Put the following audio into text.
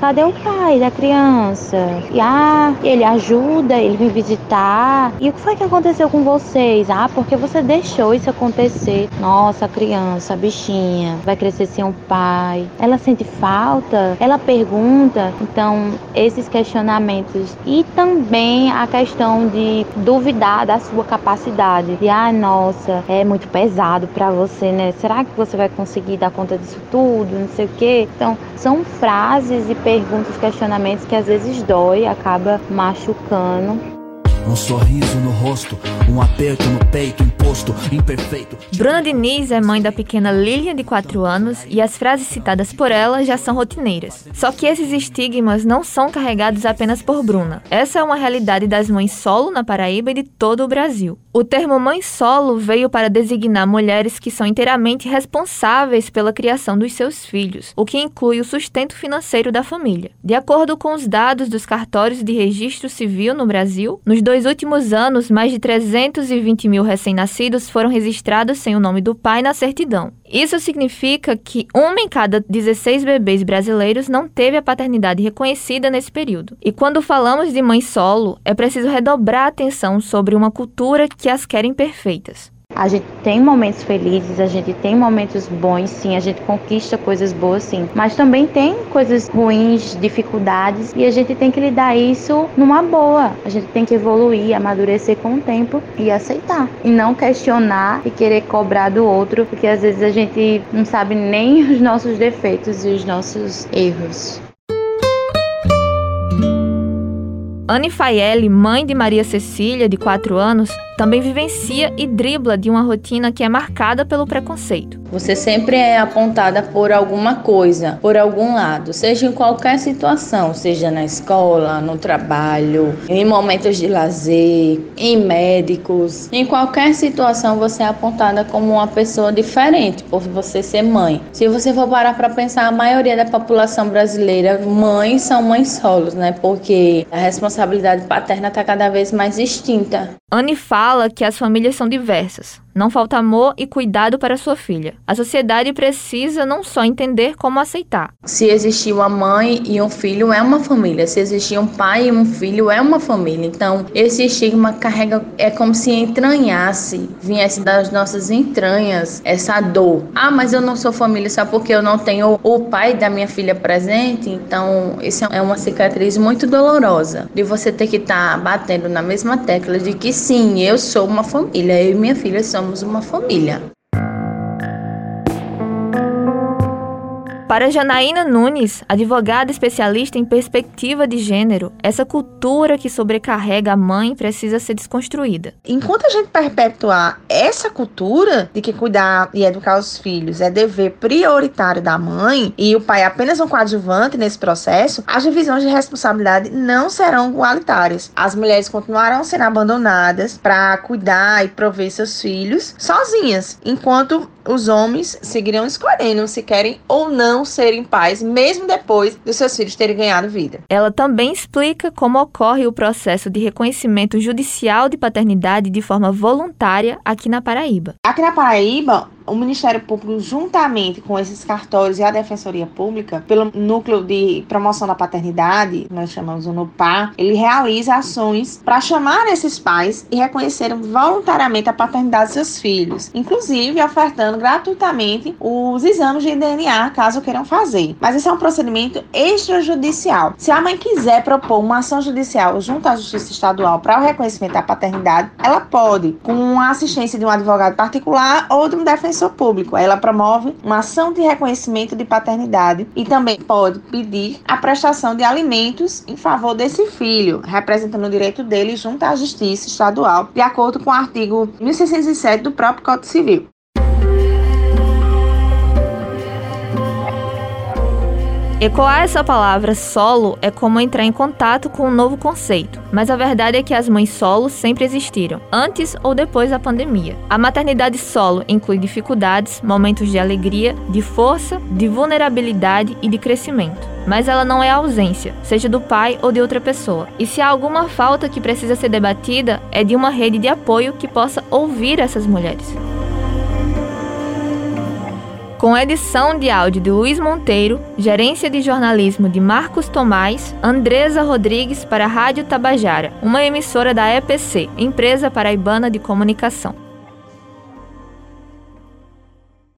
cadê o pai da criança? E ah, ele ajuda, ele vem visitar. E o que foi que aconteceu com vocês? Ah, porque você deixou isso acontecer. Nossa, a criança, a bichinha, vai crescer sem um pai. Ela sente falta? Ela pergunta? Então, esses questionamentos. E também a questão de duvidar da sua capacidade. De, ah, nossa, é muito pesado para você, né? Será que você vai conseguir dar conta disso tudo? Não sei o quê. Então, são frases e perguntas, questionamentos que às vezes dói, acaba machucando um sorriso no rosto, um aperto no peito, imposto, imperfeito. Bruna Diniz é mãe da pequena Lilian, de 4 anos, e as frases citadas por ela já são rotineiras. Só que esses estigmas não são carregados apenas por Bruna. Essa é uma realidade das mães solo na Paraíba e de todo o Brasil. O termo mãe solo veio para designar mulheres que são inteiramente responsáveis pela criação dos seus filhos, o que inclui o sustento financeiro da família. De acordo com os dados dos cartórios de registro civil no Brasil, nos dois últimos anos, mais de 320 mil recém-nascidos foram registrados sem o nome do pai na certidão. Isso significa que uma em cada 16 bebês brasileiros não teve a paternidade reconhecida nesse período. E quando falamos de mãe solo, é preciso redobrar a atenção sobre uma cultura que as querem perfeitas. A gente tem momentos felizes, a gente tem momentos bons, sim, a gente conquista coisas boas, sim, mas também tem coisas ruins, dificuldades e a gente tem que lidar isso numa boa. A gente tem que evoluir, amadurecer com o tempo e aceitar e não questionar e querer cobrar do outro, porque às vezes a gente não sabe nem os nossos defeitos e os nossos erros. Anne Faielli, mãe de Maria Cecília, de 4 anos, também vivencia e dribla de uma rotina que é marcada pelo preconceito. Você sempre é apontada por alguma coisa, por algum lado, seja em qualquer situação, seja na escola, no trabalho, em momentos de lazer, em médicos, em qualquer situação você é apontada como uma pessoa diferente por você ser mãe. Se você for parar para pensar, a maioria da população brasileira, mães são mães solos, né? Porque a responsabilidade paterna está cada vez mais extinta. Anne fala que as famílias são diversas. Não falta amor e cuidado para sua filha. A sociedade precisa não só entender como aceitar. Se existir uma mãe e um filho, é uma família. Se existir um pai e um filho, é uma família. Então, esse estigma carrega, é como se entranhasse, viesse das nossas entranhas essa dor. Ah, mas eu não sou família só porque eu não tenho o pai da minha filha presente. Então, isso é uma cicatriz muito dolorosa de você ter que estar tá batendo na mesma tecla de que sim, eu sou uma família, eu e minha filha somos uma família. Para Janaína Nunes, advogada especialista em perspectiva de gênero, essa cultura que sobrecarrega a mãe precisa ser desconstruída. Enquanto a gente perpetuar essa cultura de que cuidar e educar os filhos é dever prioritário da mãe e o pai é apenas um coadjuvante nesse processo, as divisões de responsabilidade não serão igualitárias. As mulheres continuarão sendo abandonadas para cuidar e prover seus filhos sozinhas, enquanto os homens seguirão escolhendo se querem ou não serem pais, mesmo depois dos seus filhos terem ganhado vida. Ela também explica como ocorre o processo de reconhecimento judicial de paternidade de forma voluntária aqui na Paraíba. Aqui na Paraíba, o Ministério Público, juntamente com esses cartórios e a Defensoria Pública, pelo Núcleo de Promoção da Paternidade, nós chamamos o NUPA, ele realiza ações para chamar esses pais e reconhecerem voluntariamente a paternidade de seus filhos, inclusive ofertando gratuitamente os exames de DNA, caso queiram fazer. Mas esse é um procedimento extrajudicial. Se a mãe quiser propor uma ação judicial junto à Justiça Estadual para o reconhecimento da paternidade, ela pode, com a assistência de um advogado particular ou de um defensor defensor público. Ela promove uma ação de reconhecimento de paternidade e também pode pedir a prestação de alimentos em favor desse filho, representando o direito dele junto à Justiça Estadual, de acordo com o artigo 1607 do próprio Código Civil. Ecoar essa palavra solo é como entrar em contato com um novo conceito, mas a verdade é que as mães solo sempre existiram, antes ou depois da pandemia. A maternidade solo inclui dificuldades, momentos de alegria, de força, de vulnerabilidade e de crescimento. Mas ela não é ausência, seja do pai ou de outra pessoa. E se há alguma falta que precisa ser debatida, é de uma rede de apoio que possa ouvir essas mulheres. Com edição de áudio de Luiz Monteiro, gerência de jornalismo de Marcos Tomás, Andresa Rodrigues para a Rádio Tabajara, uma emissora da EPC, Empresa Paraibana de Comunicação.